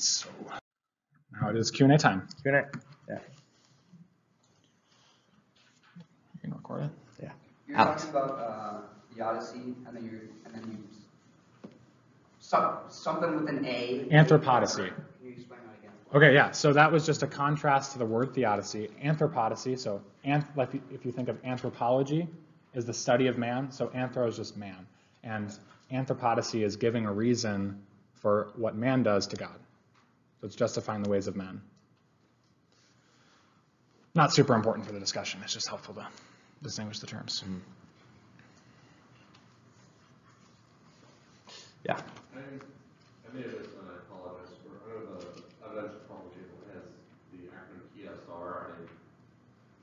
So now it is Q&A time. Q&A. Yeah. You can record it. Yeah. You're Alex. talking about uh, theodicy, and then you and then you some, something with an A. Anthropodicy. Can you explain that again? Okay, yeah, so that was just a contrast to the word theodicy. Anthropodicy, so anth- like if you think of anthropology, is the study of man, so anthro is just man. And anthropodicy is giving a reason for what man does to God. So it's justifying the ways of men. Not super important for the discussion, it's just helpful to distinguish the terms. Yeah. I, I may have missed, and I apologize, for, I know the evidential problem table has the acronym PSR, I didn't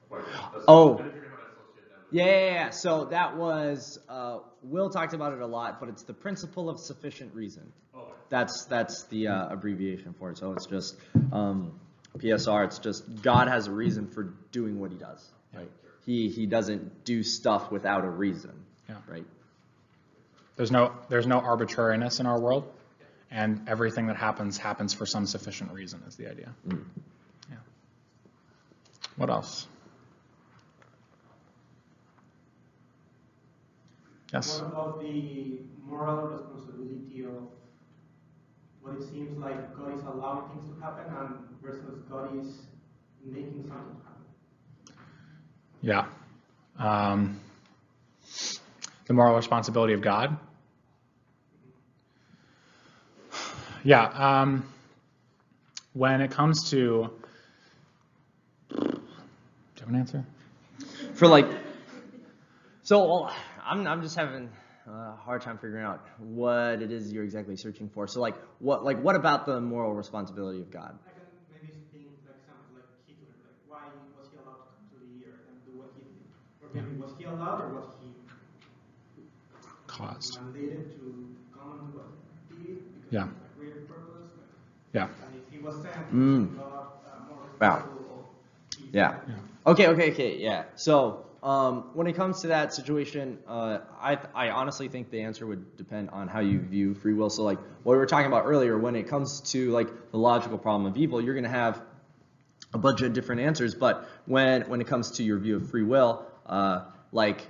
quite. Oh. I didn't figure out how to associate that with. Yeah, yeah, yeah. So that was uh, Will talked about it a lot, but it's the principle of sufficient reason. Oh, That's that's the uh, abbreviation for it. So it's just um, PSR. It's just God has a reason for doing what He does. Right. He He doesn't do stuff without a reason. Yeah. Right. There's no, there's no arbitrariness in our world, and everything that happens happens for some sufficient reason, is the idea. Yeah. What else? Yes? What about the moral responsibility of what it seems like God is allowing things to happen and versus God is making something happen? Yeah. Um, the moral responsibility of God. Yeah. Um, when it comes to, do you have an answer? For like, so I'm I'm just having a hard time figuring out what it is you're exactly searching for. So like, what like what about the moral responsibility of God? I can maybe think, for example, like Hitler, like why was he allowed to come to the earth and do what he did? Or maybe was he allowed or was he Caused. mandated to come and do what he did because Yeah. of a greater purpose? Like, Yeah. And if he was sent, Mm. God uh, more Wow. responsible of his Yeah. Okay, okay, okay, yeah. So, um, when it comes to that situation, uh, I, I honestly think the answer would depend on how you view free will. So, like what we were talking about earlier, when it comes to like the logical problem of evil, you're gonna have a bunch of different answers. But when when it comes to your view of free will, uh, like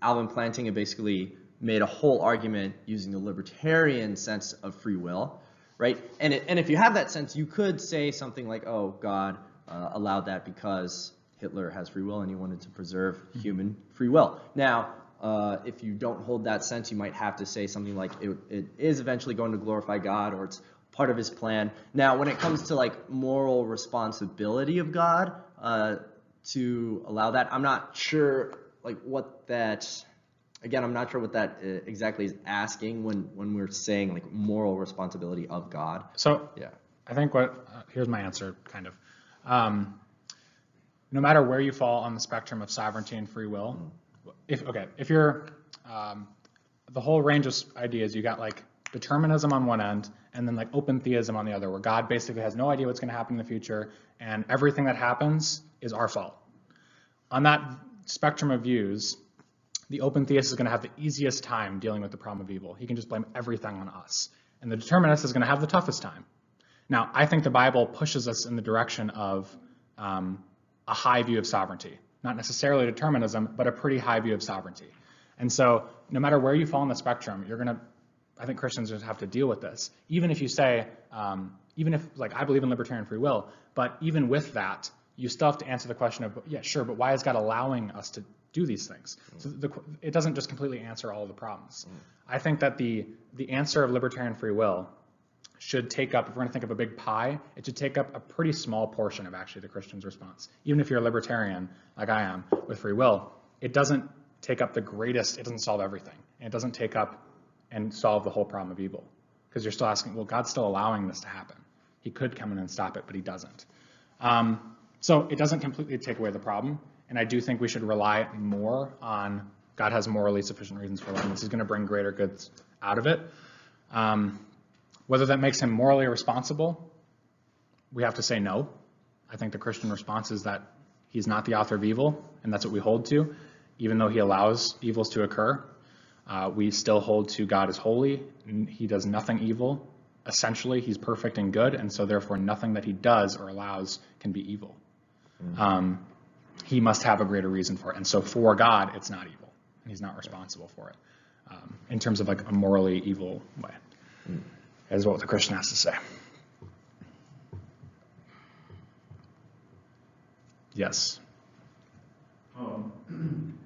Alvin Plantinga had basically made a whole argument using the libertarian sense of free will, right? And it, and if you have that sense, you could say something like, "Oh, God uh, allowed that because Hitler has free will and he wanted to preserve human free will." Now, uh, if you don't hold that sense, you might have to say something like, "It, it is eventually going to glorify God," or it's part of His plan. Now, when it comes to like moral responsibility of God uh, to allow that, I'm not sure like what that again i'm not sure what that uh, exactly is asking when when we're saying like moral responsibility of god So yeah I think what, uh, here's my answer, kind of. Um, no matter where you fall on the spectrum of sovereignty and free will, if, okay, if you're, um, the whole range of ideas, you got like determinism on one end, and then like open theism on the other, where God basically has no idea what's gonna happen in the future, and everything that happens is our fault. On that spectrum of views, the open theist is going to have the easiest time dealing with the problem of evil. He can just blame everything on us. And the determinist is going to have the toughest time. Now, I think the Bible pushes us in the direction of um, a high view of sovereignty. Not necessarily determinism, but a pretty high view of sovereignty. And so, no matter where you fall on the spectrum, you're going to, I think Christians just have to deal with this. Even if you say, um, even if, like, I believe in libertarian free will, but even with that, you still have to answer the question of, yeah, sure, but why is God allowing us to do these things? So the, it doesn't just completely answer all the problems. I think that the, the answer of libertarian free will should take up, if we're going to think of a big pie, it should take up a pretty small portion of actually the Christian's response. Even if you're a libertarian, like I am, with free will, it doesn't take up the greatest, it doesn't solve everything. And it doesn't take up and solve the whole problem of evil. Because you're still asking, well, God's still allowing this to happen. He could come in and stop it, but he doesn't. Um, so it doesn't completely take away the problem. And I do think we should rely more on God has morally sufficient reasons for allowing this. He's going to bring greater goods out of it. Um, whether that makes him morally responsible, we have to say no. I think the Christian response is that he's not the author of evil, and that's what we hold to. Even though he allows evils to occur, uh, we still hold to God as holy, and he does nothing evil, essentially he's perfect and good, and so therefore nothing that he does or allows can be evil. Um, he must have a greater reason for it. And so for God, it's not evil, and he's not responsible for it um, in terms of like a morally evil way, is what the Christian has to say. Yes. Um,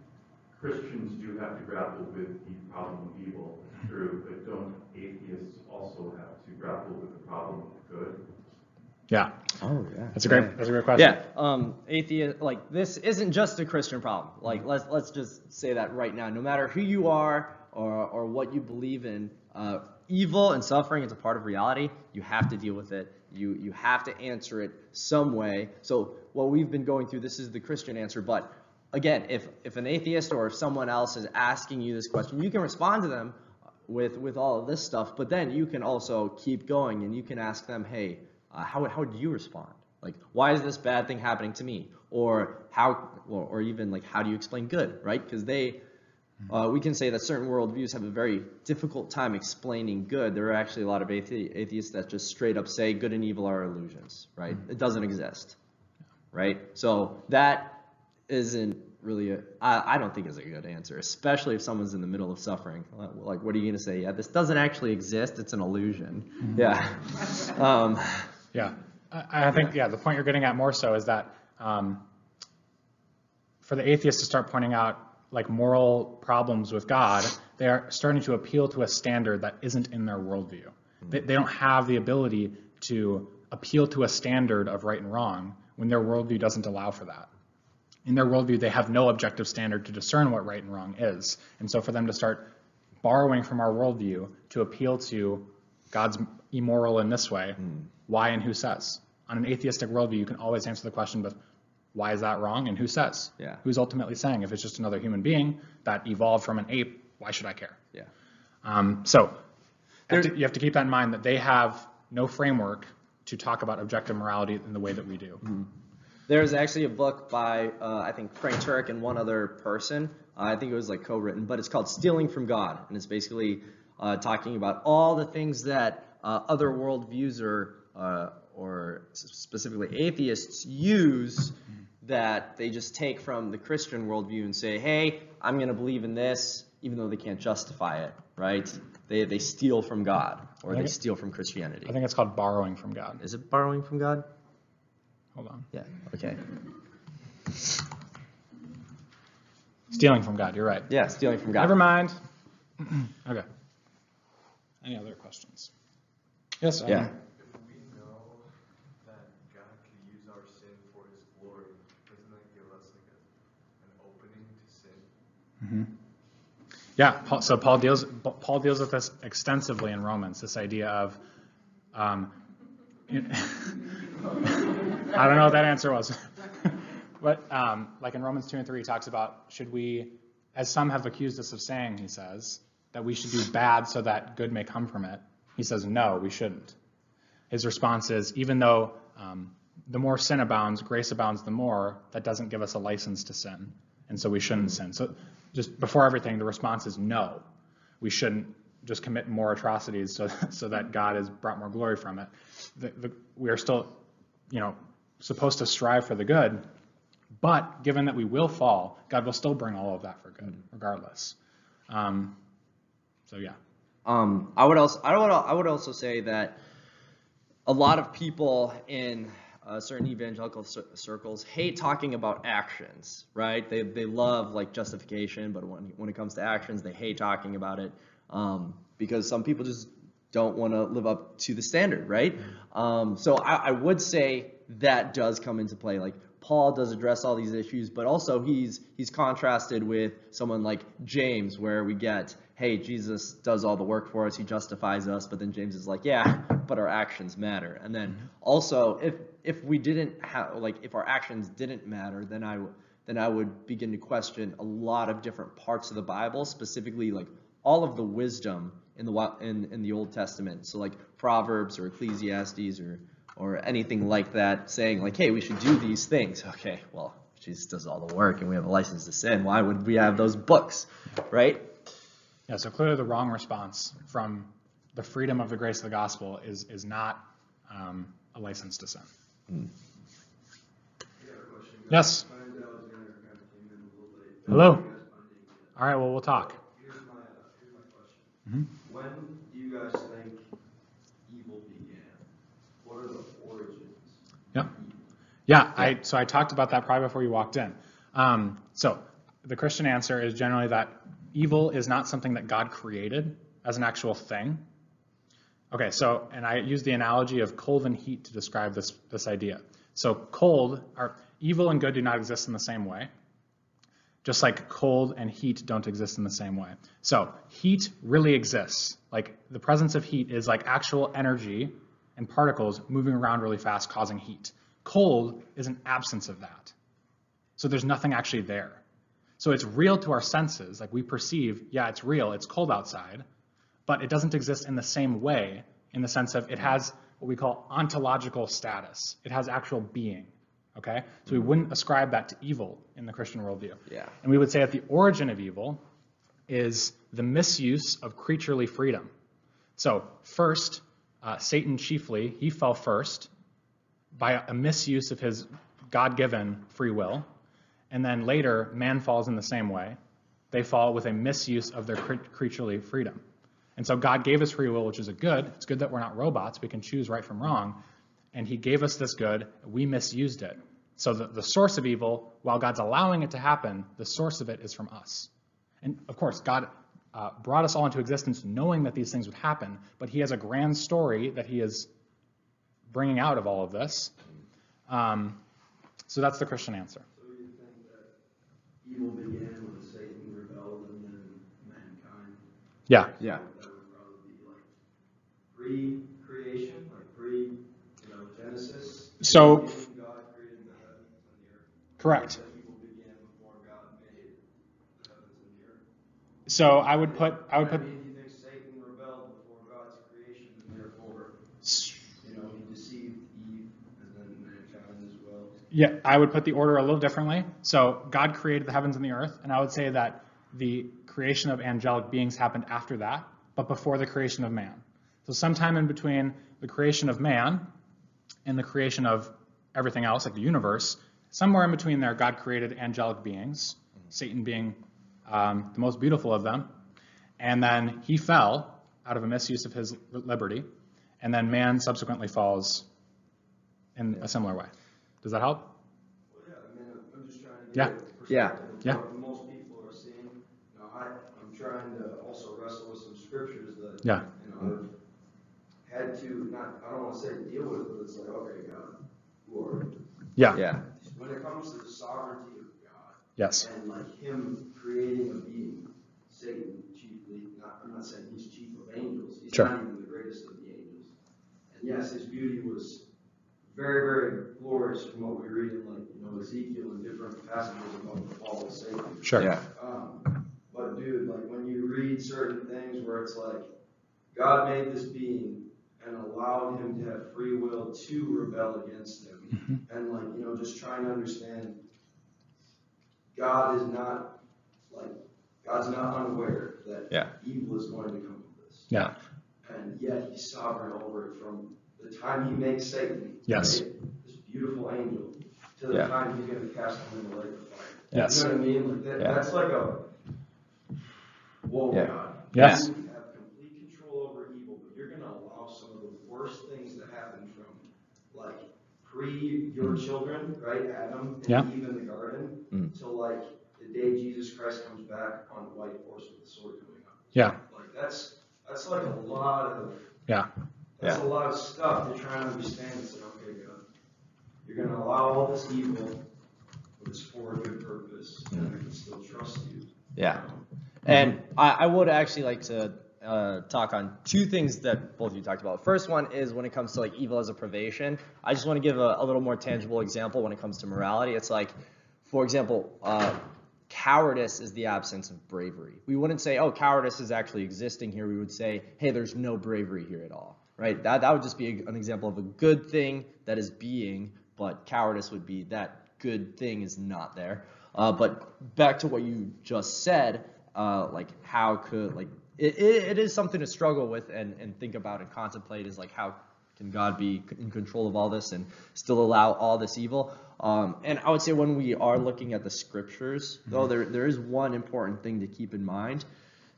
Christians do have to grapple with the problem of evil, true, but don't atheists also have to grapple with the problem of good? Yeah. Oh yeah. That's a great. That's a great question. Yeah, um, atheist, like this isn't just a Christian problem. Like let's let's just say that right now. No matter who you are or or what you believe in, uh, evil and suffering is a part of reality. You have to deal with it. You you have to answer it some way. So what we've been going through, this is the Christian answer. But again, if if an atheist or if someone else is asking you this question, you can respond to them with with all of this stuff. But then you can also keep going and you can ask them, hey, uh, how how would you respond? Like, why is this bad thing happening to me? Or how, or, or even like, how do you explain good, right? Because they, uh, we can say that certain worldviews have a very difficult time explaining good. There are actually a lot of athe- atheists that just straight up say good and evil are illusions, right? It doesn't exist, right? So that isn't really a, I, I don't think is a good answer, especially if someone's in the middle of suffering. Like, what are you going to say? Yeah, this doesn't actually exist. It's an illusion. Yeah. Um, Yeah, I, I think, yeah, the point you're getting at more so is that um, for the atheists to start pointing out like moral problems with God, they are starting to appeal to a standard that isn't in their worldview. They, they don't have the ability to appeal to a standard of right and wrong when their worldview doesn't allow for that. In their worldview, they have no objective standard to discern what right and wrong is. And so for them to start borrowing from our worldview to appeal to God's immoral in this way, hmm. why and who says? On an atheistic worldview, you can always answer the question, but why is that wrong and who says? Yeah. Who's ultimately saying if it's just another human being that evolved from an ape, why should I care? yeah. Um, so you have, to, you have to keep that in mind that they have no framework to talk about objective morality in the way that we do. There's actually a book by uh, I think Frank Turek and one other person. Uh, I think it was like co-written, but it's called "Stealing from God," and it's basically uh, talking about all the things that uh, other worldviews or uh, or specifically atheists use that they just take from the Christian worldview and say, "Hey, I'm going to believe in this," even though they can't justify it. Right? They they steal from God or they Okay. steal from Christianity. I think it's called borrowing from God. Is it borrowing from God? Hold on. Yeah. Okay. Stealing from God, you're right. Yeah, stealing from God. Never mind. okay. Any other questions? Yes, Yeah. Adam? If we know that God can use our sin for his glory, doesn't that give us like a, an opening sin? Yeah, so Paul deals Paul deals with this extensively in Romans. This idea of, um, I don't know what that answer was, but um, like in Romans two and three, he talks about should we, as some have accused us of saying, he says that we should do bad so that good may come from it. He says no, we shouldn't. His response is even though um, the more sin abounds, grace abounds the more. That doesn't give us a license to sin, and so we shouldn't sin. So just before everything, the response is no. We shouldn't just commit more atrocities so, so that God has brought more glory from it. The, the, we are still, you know, supposed to strive for the good, but given that we will fall, God will still bring all of that for good, regardless. Um, so yeah, Um, I would also I would I would also say that a lot of people in uh, certain evangelical circles hate talking about actions, right? They they love like justification, but when when it comes to actions, they hate talking about it um, because some people just don't want to live up to the standard, right? Um, so I, I would say that does come into play. Like Paul does address all these issues, but also he's he's contrasted with someone like James, where we get, hey, Jesus does all the work for us, he justifies us, but then James is like, yeah, but our actions matter. And then also, if if we didn't have like if our actions didn't matter, then I then I would begin to question a lot of different parts of the Bible, specifically like all of the wisdom in the in in the Old Testament. So like Proverbs or Ecclesiastes or or anything like that, saying like, hey, we should do these things. Okay, well, Jesus does all the work, and we have a license to sin. Why would we have those books, right? yeah. So clearly, the wrong response from the freedom of the grace of the gospel is, is not um, a license to sin. Yes. Hello. All right, well, we'll talk. Here's my, uh, here's my question. Mhm. When do you guys think evil began? Are? Yep. Yeah, I, so I talked about that probably before you walked in. Um, so the Christian answer is generally that evil is not something that God created as an actual thing. Okay, so, and I use the analogy of cold and heat to describe this, this idea. So cold, or evil and good do not exist in the same way. Just like cold and heat don't exist in the same way. So heat really exists. Like the presence of heat is like actual energy and particles moving around really fast causing heat. Cold is an absence of that. So there's nothing actually there. So it's real to our senses. Like we perceive, yeah, it's real, it's cold outside, but it doesn't exist in the same way in the sense of it has what we call ontological status. It has actual being. Okay? So we wouldn't ascribe that to evil in the Christian worldview. Yeah. And we would say that the origin of evil is the misuse of creaturely freedom. So, first, uh, Satan chiefly, he fell first by a misuse of his God given free will. And then later, man falls in the same way. They fall with a misuse of their creaturely freedom. And so, God gave us free will, which is a good. It's good that we're not robots. We can choose right from wrong. And he gave us this good. We misused it. So, the, the source of evil, while God's allowing it to happen, the source of it is from us. And of course, God uh, brought us all into existence knowing that these things would happen, but He has a grand story that He is bringing out of all of this. Um, so that's the Christian answer. So you think that evil began when Satan rebelled and then mankind? Yeah. Yeah. That would probably be like pre-creation, like pre, you know, Genesis? So- God created the heavens and the earth. Correct. That evil began before God made the heavens and the earth. So I would put I would put do you think Satan rebelled before God's creation and therefore, you know, he deceived Eve and then mankind as well? yeah I would put the order a little differently. So God created the heavens and the earth, and I would say that the creation of angelic beings happened after that, but before the creation of man. So sometime in between the creation of man and the creation of everything else, like the universe, somewhere in between there, God created angelic beings, Satan being um, the most beautiful of them. And then he fell out of a misuse of his liberty. And then man subsequently falls in a similar way. Does that help? Well, yeah, I mean, I'm- I'm just trying to Yeah. a Yeah. Yeah. what most people are seeing. You know, I, I'm trying to also wrestle with some scriptures that, Yeah. you know, I've had to, not, I don't wanna say deal with, but it's like, okay, God, who are you? Yeah. Yeah. When it comes to the sovereignty of God, Yes. and like him creating a being, Satan chiefly, not, I'm not saying he's chief of angels, he's Sure. not even the greatest of the angels. And yes, his beauty was very, very glorious from what we read in like, you know, Ezekiel and different passages about the fall of Satan. Sure. Yeah. Um, but dude, like when you read certain things where it's like, God made this being and allowed him to have free will to rebel against him. And like, you know, just trying to understand, God is not, like, God's not unaware that Yeah. evil is going to come of this. Yeah. And yet he's sovereign over it from the time he makes Satan. Yes. right, This beautiful angel, to the Yeah. time he's gonna cast him in the lake of fire. Yes. You know what I mean? Like that, Yeah. that's like a, whoa, Yeah. God. Yes. You have complete control over evil, but you're gonna allow some of the worst things to happen from, like, pre your children, right, Adam Yeah. and Eve in the garden, Mm. till like the day Jesus Christ comes back on the white horse with a sword coming up. Yeah. Like, that's, that's like a lot of, Yeah. that's a lot of stuff to try and understand and say, okay, God, you're gonna allow all this evil, but it's for a good purpose, and I can still trust you. Yeah. And I, I would actually like to uh, talk on two things that both of you talked about. First one is when it comes to like evil as a privation. I just want to give a, a little more tangible example when it comes to morality. It's like, for example, uh, cowardice is the absence of bravery. We wouldn't say, oh, cowardice is actually existing here. We would say, hey, there's no bravery here at all, right? That that would just be an example of a good thing that is being, but cowardice would be that good thing is not there. Uh, but back to what you just said, uh, like how could like it, it, it is something to struggle with and, and think about and contemplate is like how can God be in control of all this and still allow all this evil? Um, and I would say when we are looking at the scriptures, though, there, there is one important thing to keep in mind.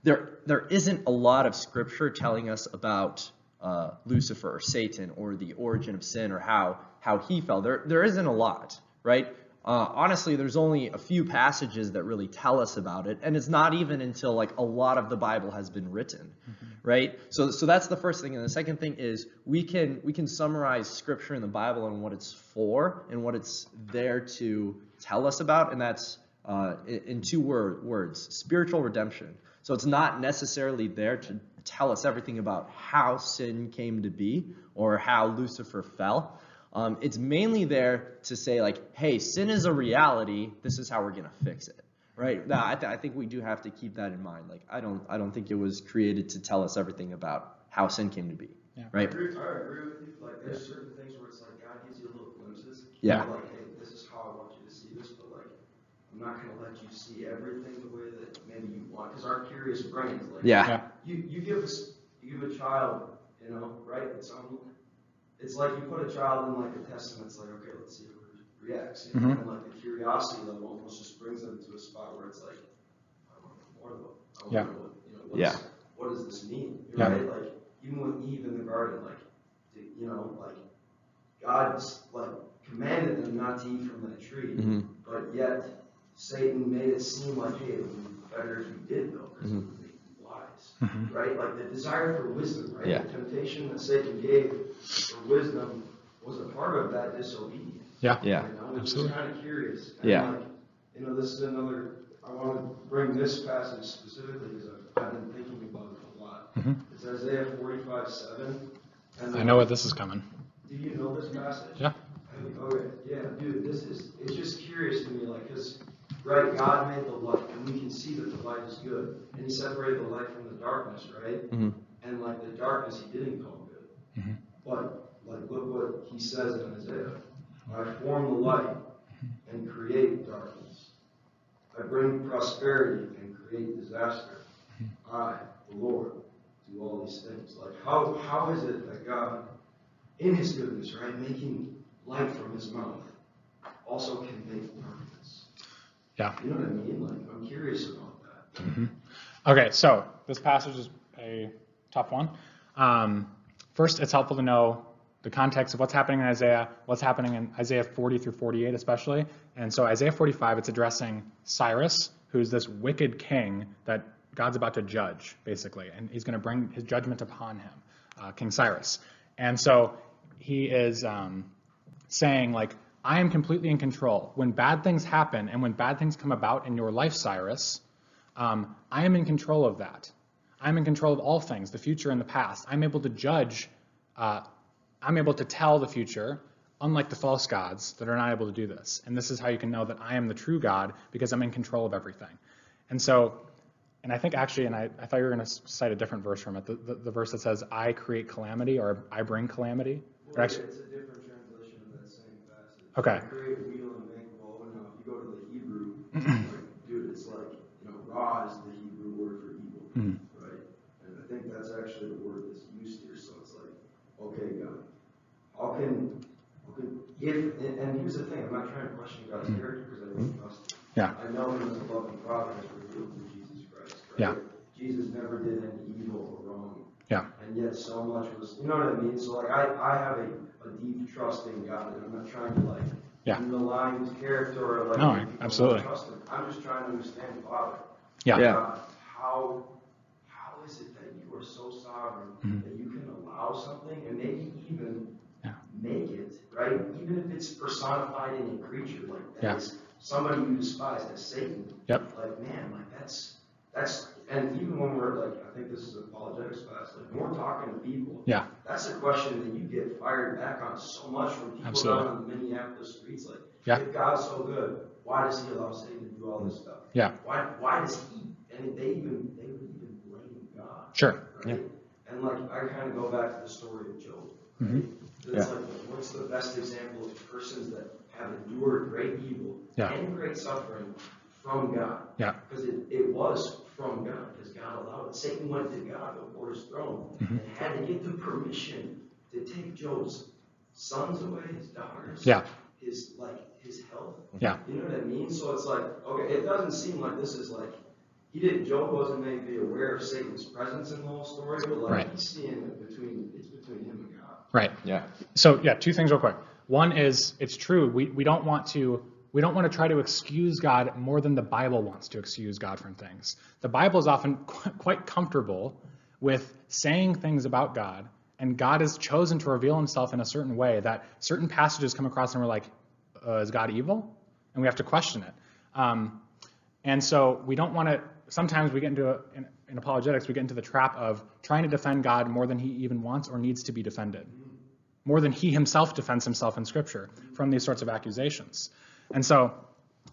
There, there isn't a lot of scripture telling us about uh, Lucifer or Satan or the origin of sin or how, how he fell. There, there isn't a lot, right? Uh, honestly, there's only a few passages that really tell us about it, and it's not even until like a lot of the Bible has been written, right? So, so that's the first thing, and the second thing is we can we can summarize Scripture in the Bible and what it's for and what it's there to tell us about, and that's uh, in, in two word, words: spiritual redemption. So it's not necessarily there to tell us everything about how sin came to be or how Lucifer fell. Um, it's mainly there to say like, hey, sin is a reality. This is how we're gonna fix it, right? Now, I, th- I think we do have to keep that in mind. Like, I don't, I don't think it was created to tell us everything about how sin came to be, Yeah. I right? agree, I agree with you, like, there's certain things where it's like, God gives you little glimpses. Yeah. Like, hey, this is how I want you to see this, but like, I'm not gonna let you see everything the way that maybe you want, cause our curious brains, like. Yeah. Yeah. You, you give us, you give a child, you know, right, it's on, it's like you put a child in like a test and it's like, okay, let's see how it reacts. you know, Mhm. And like the curiosity level almost just brings them to a spot where it's like, I want to know more though. I want Yeah. to know what, you know, what's, Yeah. what does this mean? Yeah. Right? Like, even with Eve in the garden, like, you know, like, God's like commanded them not to eat from that tree, Mhm. but yet Satan made it seem like, hey, it would be better if you did though, because it Mhm. would make you wise Mhm. right? Like the desire for wisdom, right? Yeah. The temptation that Satan gave for wisdom was a part of that disobedience. Yeah. Yeah. You know, which Absolutely. is kind of curious. And Yeah. Like, you know, this is another, I want to bring this passage specifically because I've, I've been thinking about it a lot. Mhm. It's Isaiah forty-five, seven. And I know what this is coming. Do you know this passage? Yeah. Okay, yeah, dude, this is, it's just curious to me, like, cause, right, God made the light, and we can see that the light is good, and he separated the light from the darkness, right? Mhm. And like the darkness, he didn't call good. Mhm. But, like, look what he says in Isaiah, I form the light and create darkness. I bring prosperity and create disaster. I, the Lord, do all these things. Like, how, how is it that God, in his goodness, right, making light from his mouth, also can make darkness? Yeah. You know what I mean? Like, I'm curious about that. Okay, so this passage is a tough one. Um, first, it's helpful to know the context of what's happening in Isaiah, what's happening in Isaiah 40 through 48, especially. And so, Isaiah 45, it's addressing Cyrus, who's this wicked king that God's about to judge, basically, and he's going to bring his judgment upon him, uh, King Cyrus. And so, he is um, saying, like, I am completely in control. When bad things happen and when bad things come about in your life, Cyrus, um, I am in control of that. I'm in control of all things, the future and the past. I'm able to judge, uh, I'm able to tell the future, unlike the false gods that are not able to do this. And this is how you can know that I am the true God because I'm in control of everything. And so, and I think actually, and I, I thought you were going to cite a different verse from it, the, the, the verse that says, I create calamity or I bring calamity. Well, actually, it's a different like, dude, it's like, you know, ra is the Hebrew word for evil, Mhm. right? And I think that's actually the word that's used here. So it's like, okay, God, how can, how can if, and, and here's the thing, I'm not trying to question God's character because I don't trust him. Yeah. I know him as a loving father as revealed through Jesus Christ, right? Yeah. Jesus never did any evil or wrong yeah, and yet so much was, you know what I mean? So like I, I have a deep trust in God, and I'm not trying to like Yeah. malign his character or like No, absolutely. trust him. I'm just trying to understand Father. yeah, Yeah. How how is it that you are so sovereign Mhm. that you can allow something and maybe even Yeah. make it right, even if it's personified in a creature like that Yeah. somebody you despise as Satan. Yep. Like man, like that's that's and even when we're like I think this is apologetics class, like when we're talking to people, yeah, that's a question that you get fired back on so much from people Absolutely. down on the Minneapolis streets. Like, Yeah. if God's so good, why does He allow Satan to do all this stuff? Yeah. Why? Why does He? And they even they would even blame God. Sure. Right? And like I kind of go back to the story of Job. Right? Mhm. It's like what's the best example of persons that have endured great evil Yeah. and great suffering from God? Yeah. Because it, it was from God, because God allowed it. Satan went to God before his throne Mm-hmm. and had to get the permission to take Job's sons away, his daughters. Yeah. His, like, his health. Yeah. You know what I mean? So it's like, okay, it doesn't seem like this is like, he didn't, Job wasn't maybe aware of Satan's presence in the whole story, but like, Right. he's seeing it between, it's between him and God. Right. Yeah. So yeah, two things real quick. One is it's true. We, we don't want to we don't want to try to excuse God more than the Bible wants to excuse God from things. The Bible is often qu- quite comfortable with saying things about God, and God has chosen to reveal Himself in a certain way that certain passages come across and we're like, uh, is God evil? And we have to question it. Um, and so we don't want to. Sometimes we get into a, in, in apologetics, we get into the trap of trying to defend God more than He even wants or needs to be defended more than he himself defends himself in scripture from these sorts of accusations. And so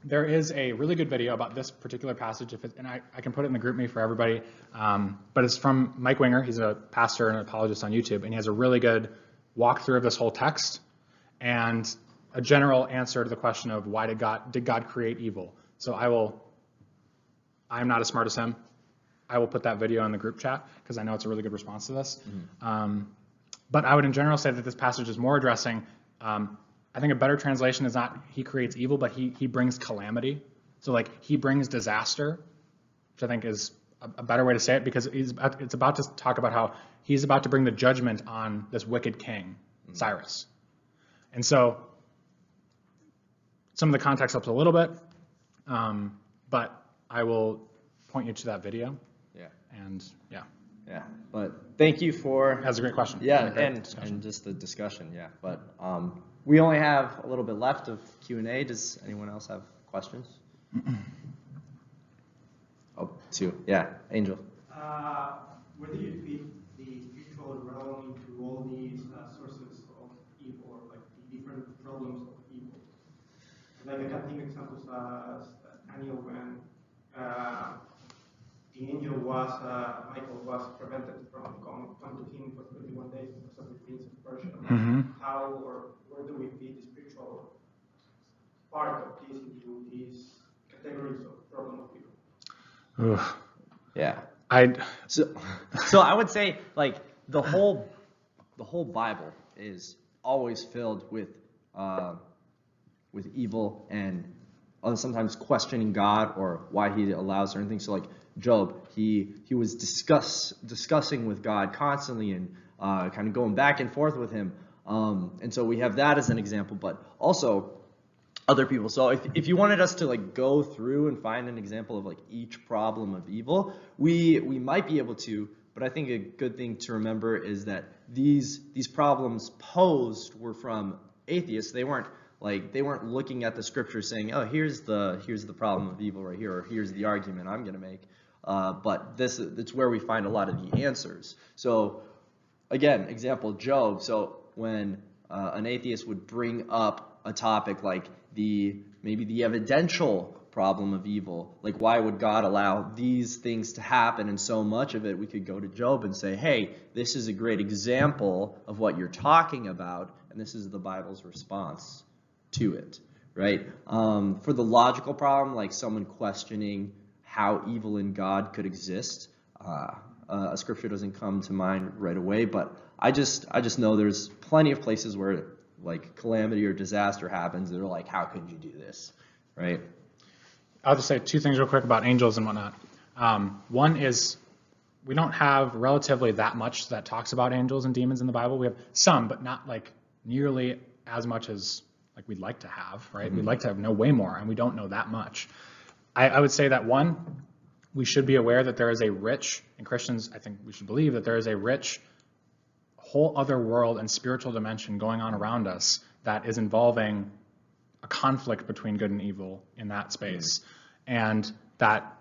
there is a really good video about this particular passage, if it, and I, I can put it in the GroupMe for everybody, um, but it's from Mike Winger. He's a pastor and an apologist on YouTube, and he has a really good walkthrough of this whole text and a general answer to the question of why did God, did God create evil? So I will, I'm not as smart as him. I will put that video in the group chat because I know it's a really good response to this. Um, but I would in general say that this passage is more addressing, um, I think a better translation is not he creates evil, but he, he brings calamity. So like he brings disaster, which I think is a, a better way to say it because he's it's about to talk about how he's about to bring the judgment on this wicked king, Cyrus. And so some of the context helps a little bit, um, but I will point you to that video. Yeah. And yeah, Yeah. But thank you for that's a great question. Yeah, Great and, discussion. and just the discussion, yeah. But um, we only have a little bit left of Q and A. Does anyone else have questions? oh, two. Yeah, Angel. Uh, where do you fit the spiritual realm into all these uh, sources of evil, or like the different problems of evil? Like I can think examples as Daniel when uh, the angel was, uh, Michael was prevented from coming come to him for 21 days because of the prince of Persia. Mhm. How or where do we fit the spiritual part of this into these categories of problem of evil? Oof. Yeah. I So, so I would say like the whole, the whole Bible is always filled with, uh, with evil and uh, sometimes questioning God or why He allows certain things. So like Job, he he was discuss discussing with God constantly and uh, kind of going back and forth with Him. Um, and so we have that as an example, but also other people. So if, if you wanted us to like go through and find an example of like each problem of evil, we we might be able to. But I think a good thing to remember is that these these problems posed were from atheists. They weren't like they weren't looking at the scripture saying, "Oh, here's the here's the problem of evil right here," or "Here's the argument I'm going to make." Uh, but this it's where we find a lot of the answers. So again, example Job. So when uh, an atheist would bring up a topic like the maybe the evidential problem of evil, like why would God allow these things to happen and so much of it, we could go to Job and say, hey, this is a great example of what you're talking about, and this is the Bible's response to it, right? Um, for the logical problem, like someone questioning how evil in God could exist, uh, uh, a scripture doesn't come to mind right away, but I just I just know there's plenty of places where like calamity or disaster happens. They're like, how could you do this, right? I'll just say two things real quick about angels and whatnot. Um, one is we don't have relatively that much that talks about angels and demons in the Bible. We have some, but not like nearly as much as like we'd like to have, right? We'd like to have know way more, and we don't know that much. I, I would say that one, we should be aware that there is a rich, and Christians, I think we should believe that there is a rich whole other world and spiritual dimension going on around us that is involving a conflict between good and evil in that space. Mm-hmm. And that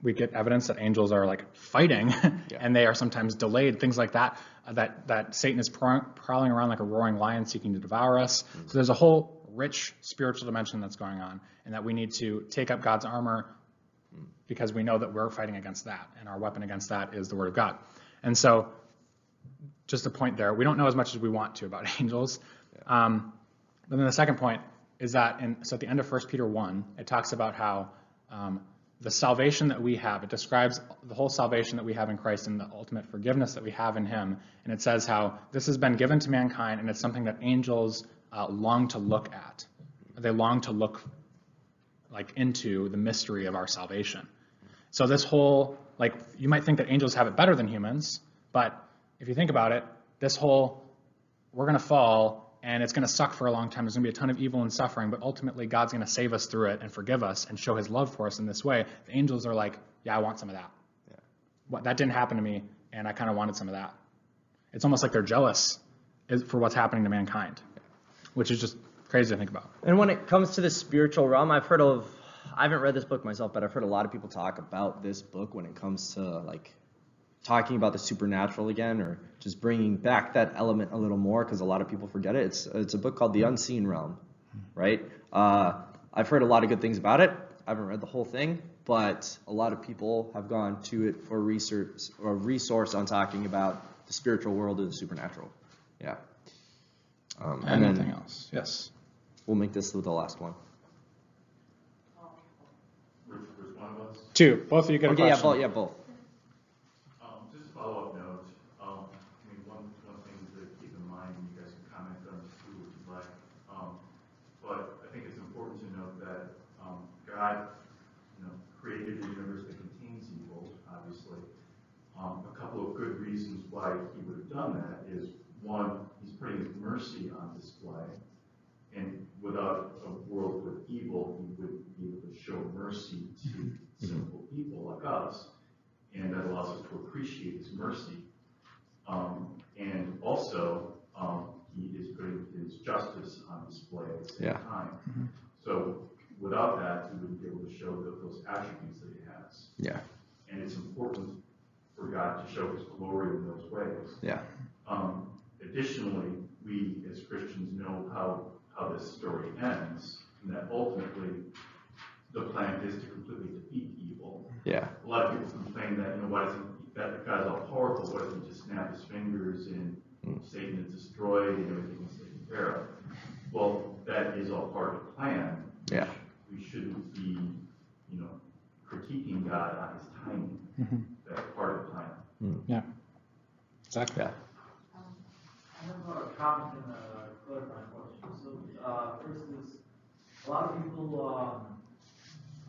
we get evidence that angels are like fighting and they are sometimes delayed, things like that, uh, that, that Satan is prow- prowling around like a roaring lion seeking to devour us. Mm-hmm. So there's a whole rich spiritual dimension that's going on and that we need to take up God's armor mm. because we know that we're fighting against that and our weapon against that is the word of God. And so just a point there, we don't know as much as we want to about angels. Um, but then the second point is that in, so at the end of 1 Peter 1, it talks about how um, the salvation that we have, it describes the whole salvation that we have in Christ and the ultimate forgiveness that we have in Him. And it says how this has been given to mankind, and it's something that angels uh, long to look at. They long to look like into the mystery of our salvation. So this whole like you might think that angels have it better than humans, but if you think about it, this whole we're going to fall and it's going to suck for a long time. There's going to be a ton of evil and suffering, but ultimately God's going to save us through it and forgive us and show his love for us in this way. The angels are like, yeah, I want some of that. Yeah. What, that didn't happen to me, and I kind of wanted some of that. It's almost like they're jealous for what's happening to mankind, which is just crazy to think about. And when it comes to the spiritual realm, I've heard of, I haven't read this book myself, but I've heard a lot of people talk about this book when it comes to like talking about the supernatural again or just bringing back that element a little more because a lot of people forget it. It's, it's a book called The Unseen Realm, right? Uh, I've heard a lot of good things about it. I haven't read the whole thing, but a lot of people have gone to it for research or resource on talking about the spiritual world or the supernatural. Yeah. Um, and Anything then else? Yes. we'll make this the last one. Which, which one of us? Two. Both of you get a Okay, yeah, both, yeah, both. Um, just a follow-up note, um, I mean, one, one thing to keep in mind, and you guys can comment on this too, if you'd like. Um, but I think it's important to note that, um, God, you know, created a universe that contains evil, obviously. Um, a couple of good reasons why he would have done that is, one, he's putting his mercy on display. And without a world with evil, he wouldn't be able to show mercy to sinful people like us and that allows us to appreciate his mercy. Um, and also, um, he is putting his justice on display at the same Yeah. time. So without that, he wouldn't be able to show tho- those attributes that he has. Yeah, And it's important for God to show his glory in those ways. yeah, Um, additionally, we as Christians know how, how this story ends, and that ultimately the plan is to completely defeat evil. yeah, A lot of people complain that, you know, why doesn't, that God's all powerful, why doesn't he just snap his fingers and Satan is destroyed and everything is taken care of? Well, that is all part of the plan. Yeah. We shouldn't be, you know, critiquing God on his timing. That's part of the plan. Yeah. Exactly. yeah. I have a comment and a clarifying question. So, uh, first is, a lot of people, um,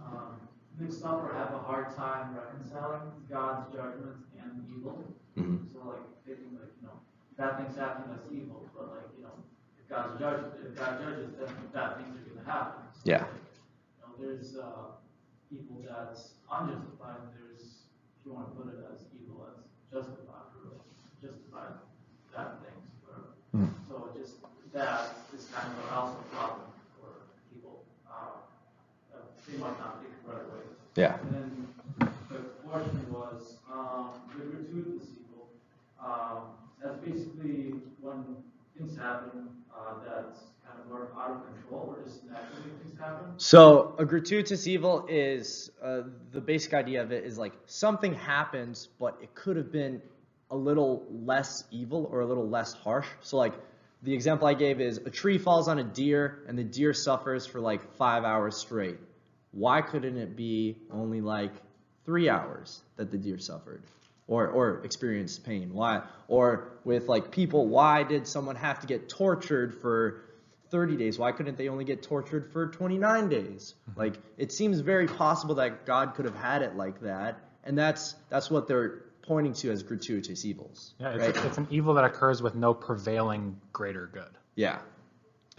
um, mix up or have a hard time reconciling God's judgment and evil. Mhm. So like, thinking like, you know, bad things happen, that's evil, but like, you know, if God's judge, if God judges, then bad things are gonna happen. So, Yeah. like, You know, there's, uh, evil that's unjustified, and there's, if you wanna put it as evil as justified, or like, justified bad things, whatever. Hmm. So it just, that is kind of also a problem for people, uh, they might not think right away. Yeah. And then the question was, um, the gratuitous evil, um, that's basically when things happen, uh, that kind of out of control, or just naturally things happen. So a gratuitous evil is uh, the basic idea of it is like something happens, but it could have been a little less evil or a little less harsh. So like the example I gave is a tree falls on a deer and the deer suffers for like five hours straight. Why couldn't it be only like three hours that the deer suffered? Or, or experienced pain? Why? Or with like people, why did someone have to get tortured for 30 days? Why couldn't they only get tortured for 29 days? Mm-hmm. Like it seems very possible that God could have had it like that, and that's that's what they're pointing to as gratuitous evils. Yeah, right? it's, it's an evil that occurs with no prevailing greater good. yeah,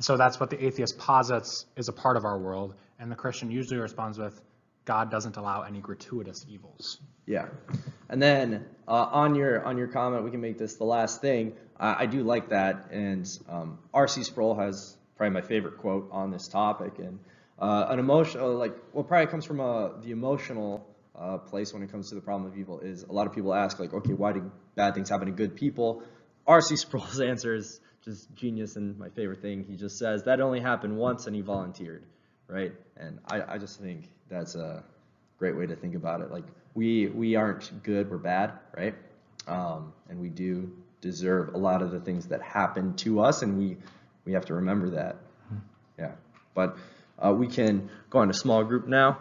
So that's what the atheist posits is a part of our world, and the Christian usually responds with, God doesn't allow any gratuitous evils. yeah. And then uh, on your on your comment, we can make this the last thing. I, I do like that, and um, R.C. Sproul has probably my favorite quote on this topic, and uh, an emotional like well probably comes from uh, the emotional uh, place when it comes to the problem of evil is a lot of people ask like, okay, why do bad things happen to good people? R.C. Sproul's answer is just genius and my favorite thing. He just says that only happened once and he volunteered, right? And I, I just think that's a great way to think about it. Like we we aren't good, we're bad, right? Um, and we do deserve a lot of the things that happen to us, and we we have to remember that. Yeah, but uh, we can go on to small group now.